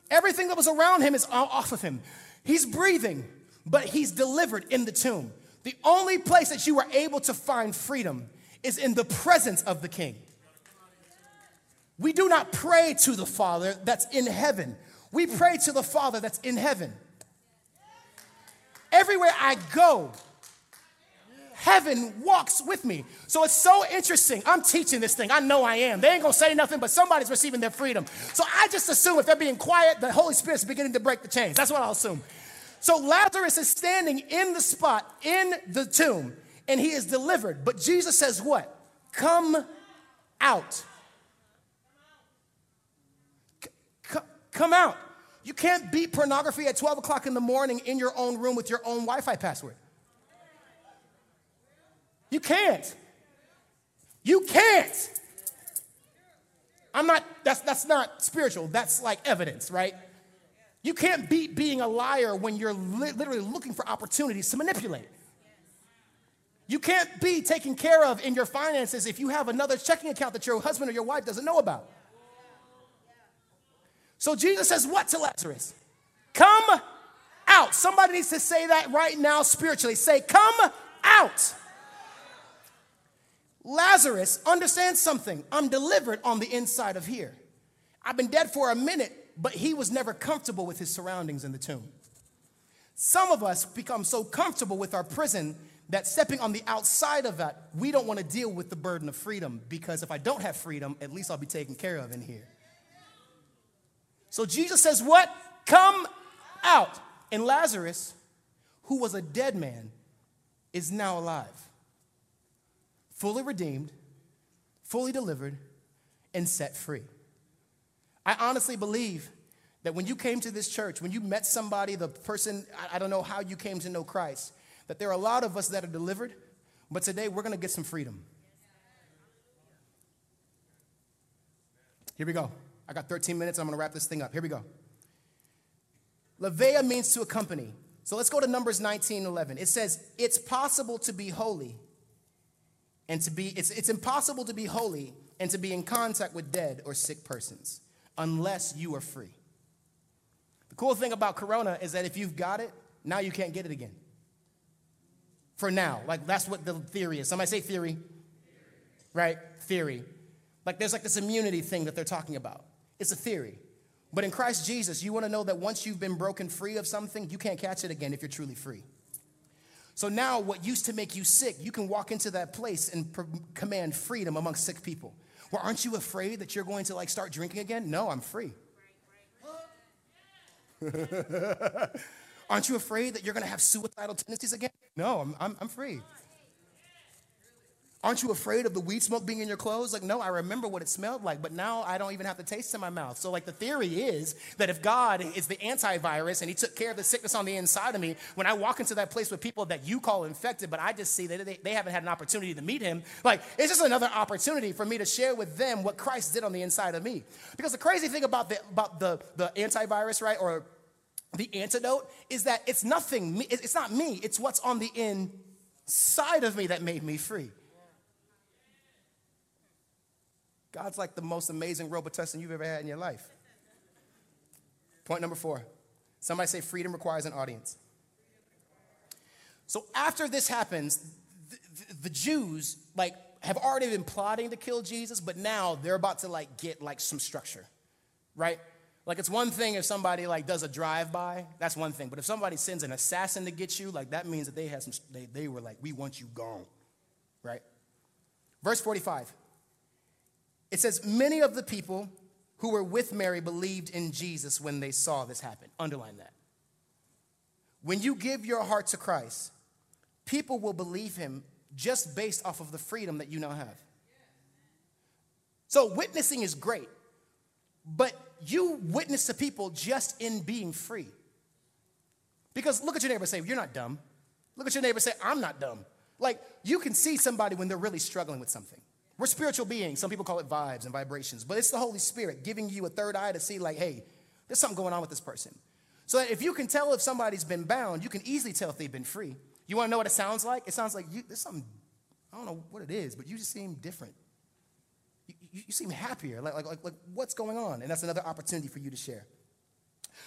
Everything that was around him is off of him. He's breathing, but he's delivered in the tomb. The only place that you are able to find freedom is in the presence of the king. We do not pray to the Father that's in heaven. We pray to the Father that's in heaven. Everywhere I go, heaven walks with me. So it's so interesting. I'm teaching this thing. I know I am. They ain't gonna say nothing, but somebody's receiving their freedom. So I just assume if they're being quiet, the Holy Spirit's beginning to break the chains. That's what I'll assume. So Lazarus is standing in the spot in the tomb and he is delivered. But Jesus says, What? Come out. Come out. You can't beat pornography at 12 o'clock in the morning in your own room with your own Wi Fi password. You can't. You can't. I'm not, that's, that's not spiritual. That's like evidence, right? You can't beat being a liar when you're li- literally looking for opportunities to manipulate. You can't be taken care of in your finances if you have another checking account that your husband or your wife doesn't know about. So Jesus says, What to Lazarus? Come out. Somebody needs to say that right now spiritually. Say, Come out. Lazarus, understand something. I'm delivered on the inside of here. I've been dead for a minute, but he was never comfortable with his surroundings in the tomb. Some of us become so comfortable with our prison that stepping on the outside of that, we don't want to deal with the burden of freedom because if I don't have freedom, at least I'll be taken care of in here. So Jesus says, What? Come out. And Lazarus, who was a dead man, is now alive fully redeemed, fully delivered, and set free. I honestly believe that when you came to this church, when you met somebody, the person, I don't know how you came to know Christ, that there are a lot of us that are delivered, but today we're to get some freedom. Here we go. I got 13 minutes. I'm going to wrap this thing up. Here we go. Levea means to accompany. So let's go to Numbers 19 11. It says, It's possible to be holy and to be it's, it's impossible to be holy and to be in contact with dead or sick persons unless you are free. The cool thing about corona is that if you've got it now you can't get it again. For now. Like that's what the theory is. Somebody say theory. Right? Theory. Like there's like this immunity thing that they're talking about. It's a theory. But in christ jesus you want to know that once you've been broken free of something you can't catch it again if you're truly free so now, what used to make you sick, you can walk into that place and pr- command freedom among sick people. Well, aren't you afraid that you're going to like start drinking again? No, I'm free. [LAUGHS] aren't you afraid that you're going to have suicidal tendencies again? No, I'm, I'm, I'm free. Aren't you afraid of the weed smoke being in your clothes? Like, no, I remember what it smelled like, but now I don't even have the taste in my mouth. So, like, the theory is that if God is the antivirus and He took care of the sickness on the inside of me, when I walk into that place with people that you call infected, but I just see that they, they haven't had an opportunity to meet Him, like, it's just another opportunity for me to share with them what Christ did on the inside of me. Because the crazy thing about the, about the, the antivirus, right, or the antidote is that it's nothing, it's not me, it's what's on the inside of me that made me free. God's like the most amazing Robitussin you've ever had in your life. Point number four. Somebody say freedom requires an audience. So after this happens, the, the, the Jews like have already been plotting to kill Jesus, but now they're about to like get like some structure, right? Like it's one thing if somebody like does a drive-by, that's one thing. But if somebody sends an assassin to get you, like that means that they had some they, they were like, we want you gone. Right? Verse 45. It says, Many of the people who were with Mary believed in Jesus when they saw this happen. Underline that. When you give your heart to Christ, people will believe him just based off of the freedom that you now have. So, witnessing is great, but you witness to people just in being free. Because look at your neighbor and say, You're not dumb. Look at your neighbor and say, I'm not dumb. Like, you can see somebody when they're really struggling with something. We're spiritual beings. Some people call it vibes and vibrations, but it's the Holy Spirit giving you a third eye to see, like, hey, there's something going on with this person. So that if you can tell if somebody's been bound, you can easily tell if they've been free. You want to know what it sounds like? It sounds like you, there's something, I don't know what it is, but you just seem different. You, you seem happier. Like, like, like, like, what's going on? And that's another opportunity for you to share.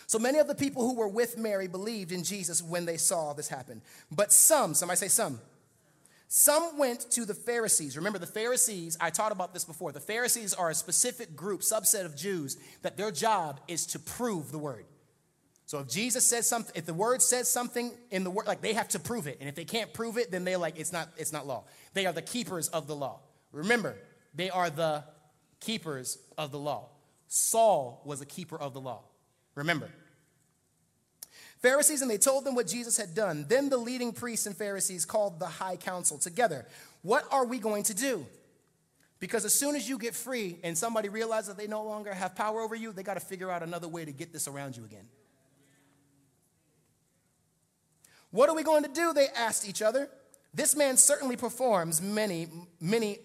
So many of the people who were with Mary believed in Jesus when they saw this happen. But some, somebody say some, some went to the Pharisees. Remember, the Pharisees, I taught about this before. The Pharisees are a specific group, subset of Jews, that their job is to prove the word. So if Jesus says something, if the word says something in the word, like they have to prove it. And if they can't prove it, then they're like, it's not, it's not law. They are the keepers of the law. Remember, they are the keepers of the law. Saul was a keeper of the law. Remember. Pharisees, and they told them what Jesus had done. Then the leading priests and Pharisees called the high council together. What are we going to do? Because as soon as you get free and somebody realizes that they no longer have power over you, they got to figure out another way to get this around you again. What are we going to do? They asked each other. This man certainly performs many, many,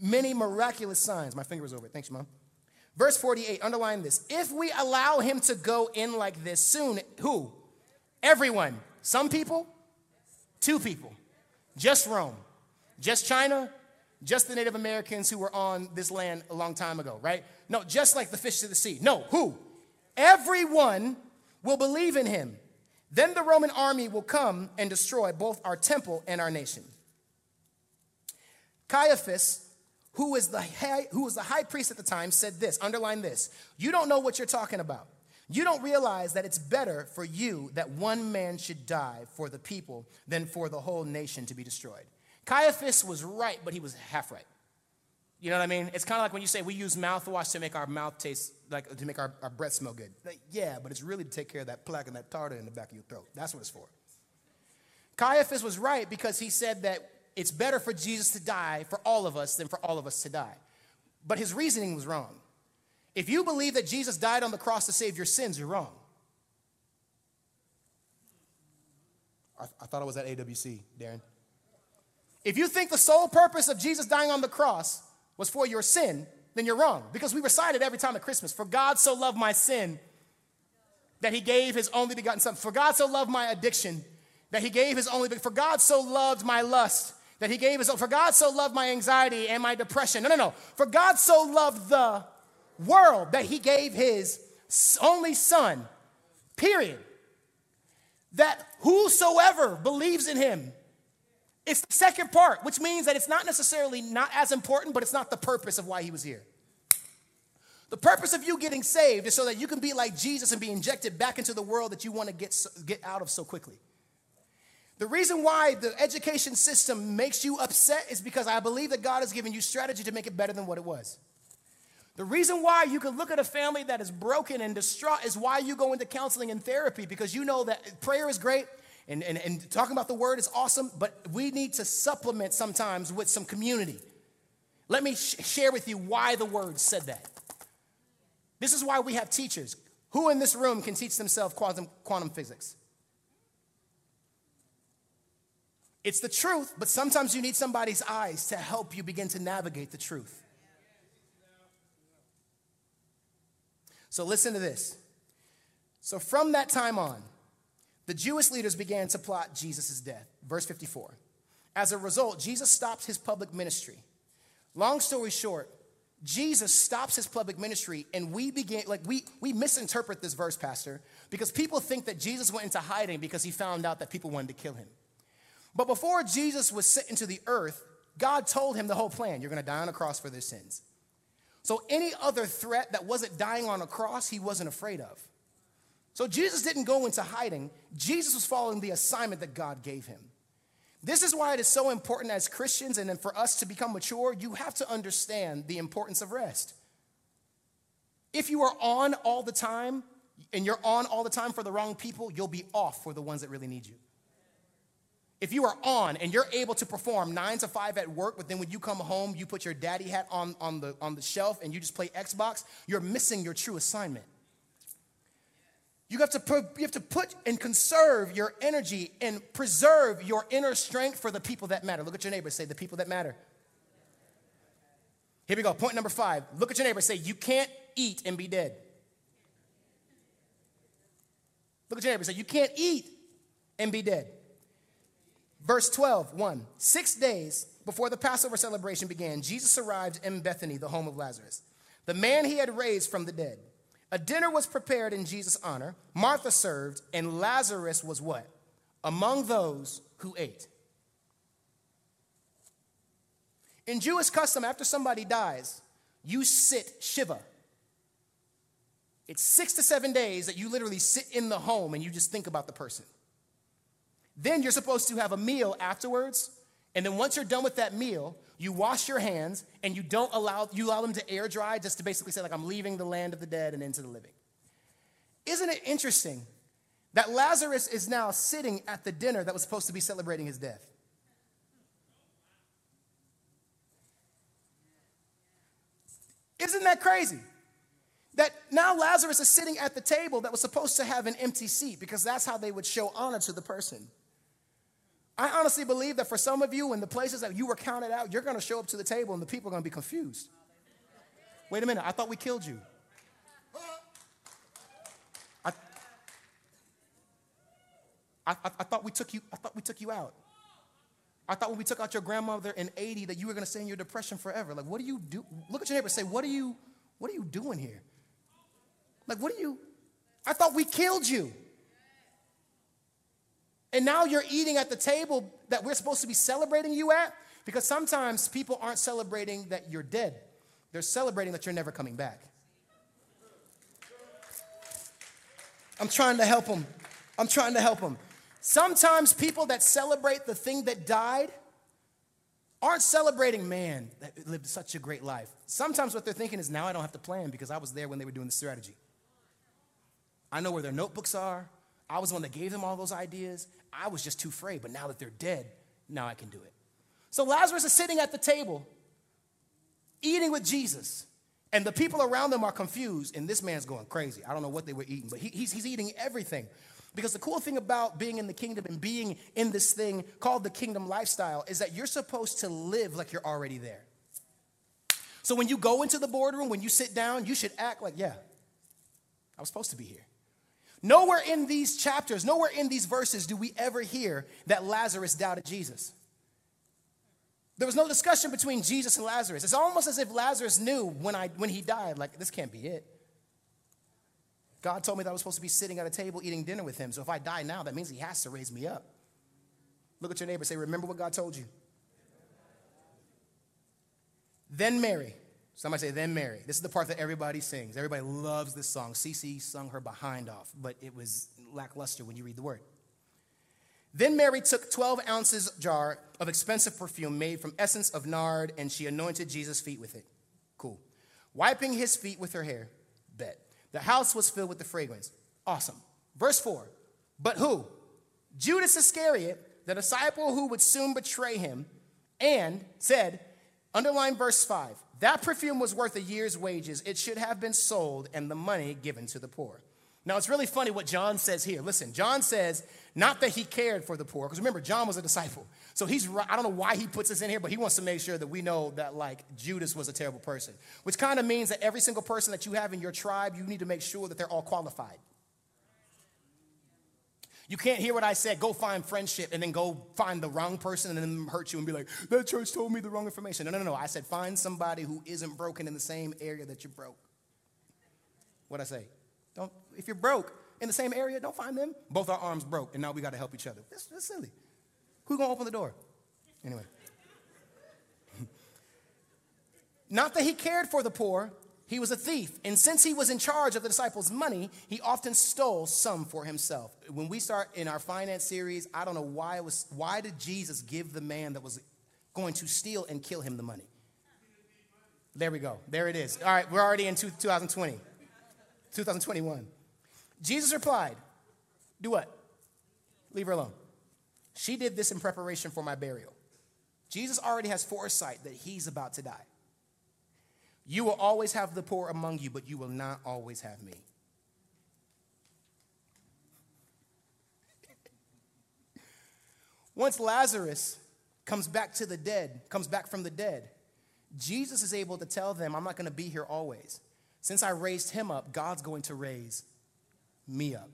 many miraculous signs. My finger was over it. Thanks, Mom. Verse 48, underline this. If we allow him to go in like this soon, who? Everyone. Some people? Two people. Just Rome. Just China. Just the Native Americans who were on this land a long time ago, right? No, just like the fish to the sea. No, who? Everyone will believe in him. Then the Roman army will come and destroy both our temple and our nation. Caiaphas who was the high, who was the high priest at the time, said this, underline this. You don't know what you're talking about. You don't realize that it's better for you that one man should die for the people than for the whole nation to be destroyed. Caiaphas was right, but he was half right. You know what I mean? It's kind of like when you say we use mouthwash to make our mouth taste like to make our, our breath smell good. Like, yeah, but it's really to take care of that plaque and that tartar in the back of your throat. That's what it's for. Caiaphas was right because he said that it's better for Jesus to die for all of us than for all of us to die. But his reasoning was wrong. If you believe that Jesus died on the cross to save your sins, you're wrong. I, I thought I was at AWC, Darren. If you think the sole purpose of Jesus dying on the cross was for your sin, then you're wrong. Because we recite it every time at Christmas. For God so loved my sin that he gave his only begotten son. For God so loved my addiction that he gave his only, begotten. for God so loved my lust that he gave his own. For God so loved my anxiety and my depression. No, no, no. For God so loved the world that he gave his only son, period. That whosoever believes in him, it's the second part, which means that it's not necessarily not as important, but it's not the purpose of why he was here. The purpose of you getting saved is so that you can be like Jesus and be injected back into the world that you want to get, get out of so quickly. The reason why the education system makes you upset is because I believe that God has given you strategy to make it better than what it was. The reason why you can look at a family that is broken and distraught is why you go into counseling and therapy because you know that prayer is great and, and, and talking about the word is awesome, but we need to supplement sometimes with some community. Let me sh- share with you why the word said that. This is why we have teachers. Who in this room can teach themselves quantum, quantum physics? It's the truth, but sometimes you need somebody's eyes to help you begin to navigate the truth. So listen to this. So from that time on, the Jewish leaders began to plot Jesus' death. Verse 54. As a result, Jesus stops his public ministry. Long story short, Jesus stops his public ministry, and we begin, like, we, we misinterpret this verse, Pastor, because people think that Jesus went into hiding because he found out that people wanted to kill him. But before Jesus was sent into the earth, God told him the whole plan you're going to die on a cross for their sins. So any other threat that wasn't dying on a cross, he wasn't afraid of. So Jesus didn't go into hiding, Jesus was following the assignment that God gave him. This is why it is so important as Christians and then for us to become mature, you have to understand the importance of rest. If you are on all the time and you're on all the time for the wrong people, you'll be off for the ones that really need you. If you are on and you're able to perform nine to five at work, but then when you come home, you put your daddy hat on, on, the, on the shelf and you just play Xbox, you're missing your true assignment. You have, to put, you have to put and conserve your energy and preserve your inner strength for the people that matter. Look at your neighbor, say, the people that matter. Here we go. Point number five. Look at your neighbor, say, you can't eat and be dead. Look at your neighbor, say, you can't eat and be dead. Verse 12, 1. Six days before the Passover celebration began, Jesus arrived in Bethany, the home of Lazarus, the man he had raised from the dead. A dinner was prepared in Jesus' honor. Martha served, and Lazarus was what? Among those who ate. In Jewish custom, after somebody dies, you sit Shiva. It's six to seven days that you literally sit in the home and you just think about the person. Then you're supposed to have a meal afterwards. And then once you're done with that meal, you wash your hands and you don't allow you allow them to air dry just to basically say like I'm leaving the land of the dead and into the living. Isn't it interesting that Lazarus is now sitting at the dinner that was supposed to be celebrating his death? Isn't that crazy? That now Lazarus is sitting at the table that was supposed to have an empty seat because that's how they would show honor to the person. I honestly believe that for some of you, in the places that you were counted out, you're going to show up to the table and the people are going to be confused. Wait a minute, I thought we killed you. I, I, I, thought we took you. I thought we took you out. I thought when we took out your grandmother in 80 that you were going to stay in your depression forever. Like, what do you do? Look at your neighbor say, what are you, what are you doing here? Like, what are you? I thought we killed you. And now you're eating at the table that we're supposed to be celebrating you at? Because sometimes people aren't celebrating that you're dead, they're celebrating that you're never coming back. I'm trying to help them. I'm trying to help them. Sometimes people that celebrate the thing that died aren't celebrating, man, that lived such a great life. Sometimes what they're thinking is, now I don't have to plan because I was there when they were doing the strategy. I know where their notebooks are. I was the one that gave them all those ideas. I was just too afraid, but now that they're dead, now I can do it. So Lazarus is sitting at the table, eating with Jesus, and the people around them are confused, and this man's going crazy. I don't know what they were eating, but he, he's, he's eating everything. Because the cool thing about being in the kingdom and being in this thing called the kingdom lifestyle is that you're supposed to live like you're already there. So when you go into the boardroom, when you sit down, you should act like, yeah, I was supposed to be here. Nowhere in these chapters, nowhere in these verses do we ever hear that Lazarus doubted Jesus. There was no discussion between Jesus and Lazarus. It's almost as if Lazarus knew when, I, when he died, like, this can't be it. God told me that I was supposed to be sitting at a table eating dinner with him. So if I die now, that means he has to raise me up. Look at your neighbor say, Remember what God told you. Then Mary, Somebody say, then Mary. This is the part that everybody sings. Everybody loves this song. Cece sung her behind off, but it was lackluster when you read the word. Then Mary took 12 ounces jar of expensive perfume made from essence of nard, and she anointed Jesus' feet with it. Cool. Wiping his feet with her hair. Bet. The house was filled with the fragrance. Awesome. Verse 4. But who? Judas Iscariot, the disciple who would soon betray him, and said, underline verse 5 that perfume was worth a year's wages. It should have been sold and the money given to the poor. Now, it's really funny what John says here. Listen, John says not that he cared for the poor, because remember, John was a disciple. So he's, I don't know why he puts this in here, but he wants to make sure that we know that, like, Judas was a terrible person, which kind of means that every single person that you have in your tribe, you need to make sure that they're all qualified. You can't hear what I said, go find friendship, and then go find the wrong person and then hurt you and be like, that church told me the wrong information. No, no, no. I said, find somebody who isn't broken in the same area that you're broke. What I say? Don't, if you're broke in the same area, don't find them. Both our arms broke, and now we got to help each other. That's, that's silly. Who's going to open the door? Anyway. [LAUGHS] Not that he cared for the poor, he was a thief, and since he was in charge of the disciples' money, he often stole some for himself. When we start in our finance series, I don't know why it was why did Jesus give the man that was going to steal and kill him the money? There we go. There it is. All right, we're already in 2020. 2021. Jesus replied, "Do what? Leave her alone. She did this in preparation for my burial." Jesus already has foresight that he's about to die. You will always have the poor among you, but you will not always have me. Once Lazarus comes back to the dead, comes back from the dead, Jesus is able to tell them, I'm not going to be here always. Since I raised him up, God's going to raise me up.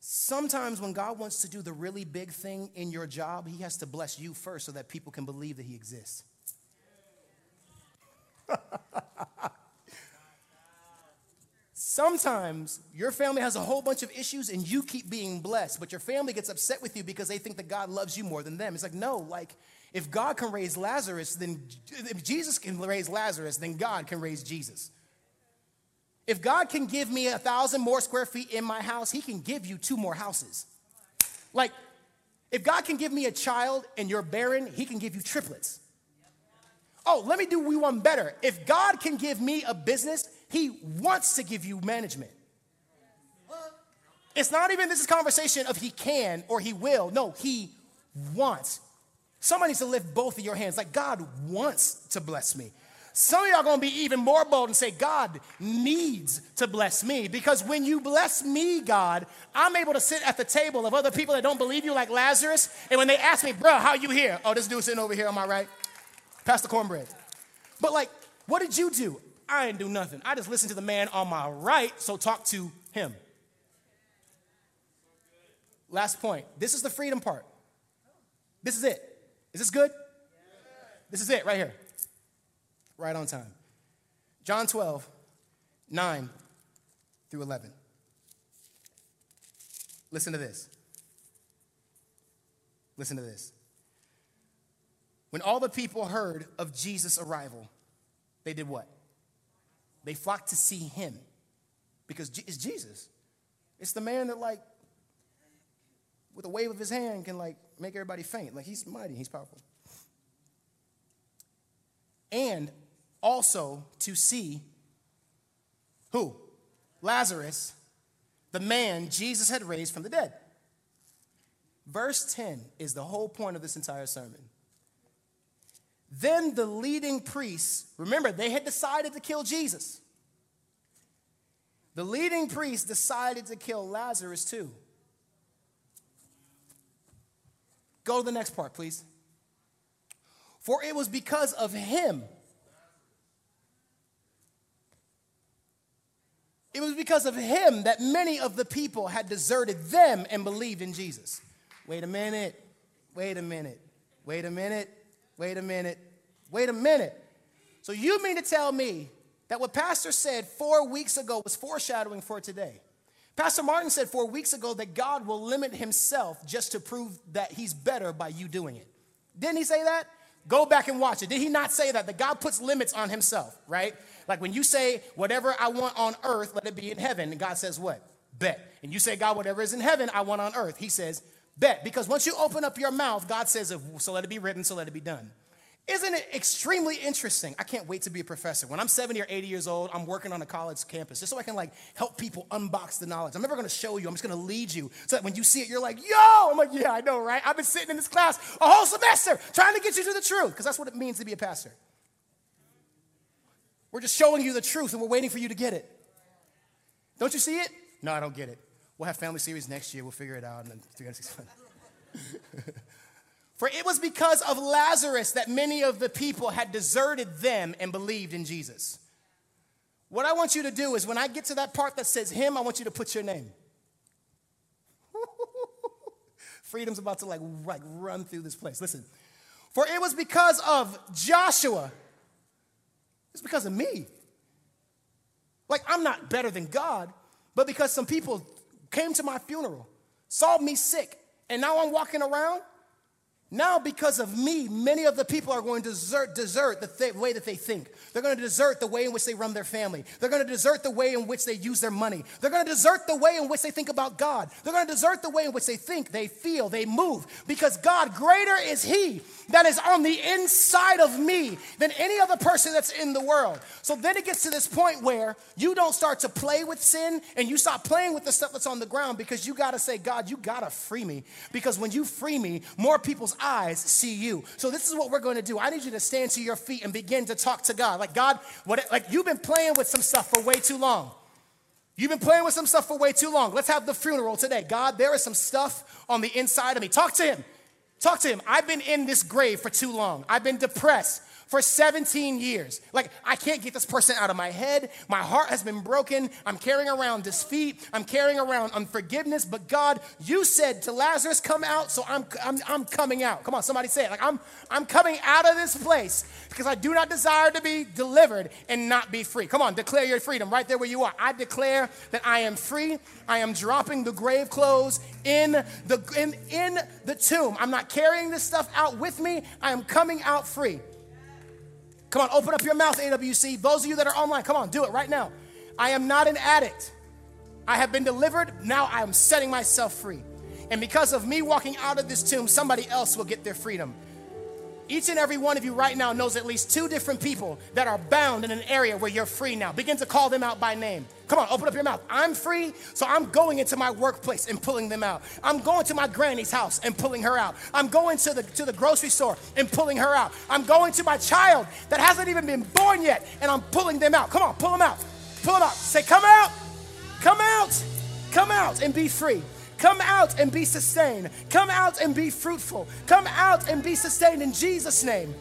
Sometimes when God wants to do the really big thing in your job, He has to bless you first so that people can believe that He exists. Sometimes your family has a whole bunch of issues and you keep being blessed, but your family gets upset with you because they think that God loves you more than them. It's like, no, like, if God can raise Lazarus, then if Jesus can raise Lazarus, then God can raise Jesus. If God can give me a thousand more square feet in my house, He can give you two more houses. Like, if God can give me a child and you're barren, He can give you triplets. Oh, let me do we one better. If God can give me a business, He wants to give you management. It's not even this is conversation of He can or He will. No, He wants. Somebody needs to lift both of your hands. Like God wants to bless me. Some of y'all gonna be even more bold and say, God needs to bless me. Because when you bless me, God, I'm able to sit at the table of other people that don't believe you, like Lazarus. And when they ask me, bro, how you here? Oh, this dude sitting over here on my right. Pass the cornbread. But like, what did you do? I didn't do nothing. I just listened to the man on my right, so talk to him. Last point. This is the freedom part. This is it. Is this good? This is it right here. Right on time. John 12, 9 through 11. Listen to this. Listen to this. When all the people heard of Jesus' arrival, they did what? They flocked to see him because it's Jesus. It's the man that, like, with a wave of his hand can, like, make everybody faint. Like, he's mighty, he's powerful. And also to see who? Lazarus, the man Jesus had raised from the dead. Verse 10 is the whole point of this entire sermon. Then the leading priests, remember, they had decided to kill Jesus. The leading priests decided to kill Lazarus too. Go to the next part, please. For it was because of him. It was because of him that many of the people had deserted them and believed in Jesus. Wait a minute. Wait a minute. Wait a minute. Wait a minute. Wait a minute. So you mean to tell me that what Pastor said four weeks ago was foreshadowing for today? Pastor Martin said four weeks ago that God will limit himself just to prove that he's better by you doing it. Didn't he say that? Go back and watch it. Did he not say that? That God puts limits on himself, right? Like when you say, whatever I want on earth, let it be in heaven. And God says, what? Bet. And you say, God, whatever is in heaven, I want on earth. He says, bet. Because once you open up your mouth, God says, so let it be written, so let it be done. Isn't it extremely interesting? I can't wait to be a professor. When I'm 70 or 80 years old, I'm working on a college campus just so I can like help people unbox the knowledge. I'm never gonna show you, I'm just gonna lead you so that when you see it, you're like, yo! I'm like, yeah, I know, right? I've been sitting in this class a whole semester trying to get you to the truth, because that's what it means to be a pastor. We're just showing you the truth and we're waiting for you to get it. Don't you see it? No, I don't get it. We'll have family series next year, we'll figure it out, and then 365. [LAUGHS] For it was because of Lazarus that many of the people had deserted them and believed in Jesus. What I want you to do is when I get to that part that says him, I want you to put your name. [LAUGHS] Freedom's about to like, like run through this place. Listen. For it was because of Joshua. It's because of me. Like I'm not better than God, but because some people came to my funeral, saw me sick, and now I'm walking around now, because of me, many of the people are going to desert, desert the th- way that they think. They're going to desert the way in which they run their family. They're going to desert the way in which they use their money. They're going to desert the way in which they think about God. They're going to desert the way in which they think, they feel, they move. Because God, greater is He that is on the inside of me than any other person that's in the world. So then it gets to this point where you don't start to play with sin and you stop playing with the stuff that's on the ground because you got to say, God, you got to free me. Because when you free me, more people's eyes see you. So this is what we're going to do. I need you to stand to your feet and begin to talk to God. Like, God, what, like you've been playing with some stuff for way too long. You've been playing with some stuff for way too long. Let's have the funeral today. God, there is some stuff on the inside of me. Talk to Him. Talk to him. I've been in this grave for too long. I've been depressed for 17 years. Like, I can't get this person out of my head. My heart has been broken. I'm carrying around defeat. I'm carrying around unforgiveness. But God, you said to Lazarus, come out, so I'm, I'm, I'm coming out. Come on, somebody say it. Like, I'm, I'm coming out of this place because I do not desire to be delivered and not be free. Come on, declare your freedom right there where you are. I declare that I am free. I am dropping the grave clothes in the, in, in the tomb. I'm not carrying this stuff out with me. I am coming out free. Come on, open up your mouth, AWC. Those of you that are online, come on, do it right now. I am not an addict. I have been delivered. Now I am setting myself free. And because of me walking out of this tomb, somebody else will get their freedom. Each and every one of you right now knows at least two different people that are bound in an area where you're free now. Begin to call them out by name. Come on, open up your mouth. I'm free, so I'm going into my workplace and pulling them out. I'm going to my granny's house and pulling her out. I'm going to the to the grocery store and pulling her out. I'm going to my child that hasn't even been born yet and I'm pulling them out. Come on, pull them out. Pull them out. Say, "Come out. Come out. Come out and be free." Come out and be sustained. Come out and be fruitful. Come out and be sustained in Jesus' name.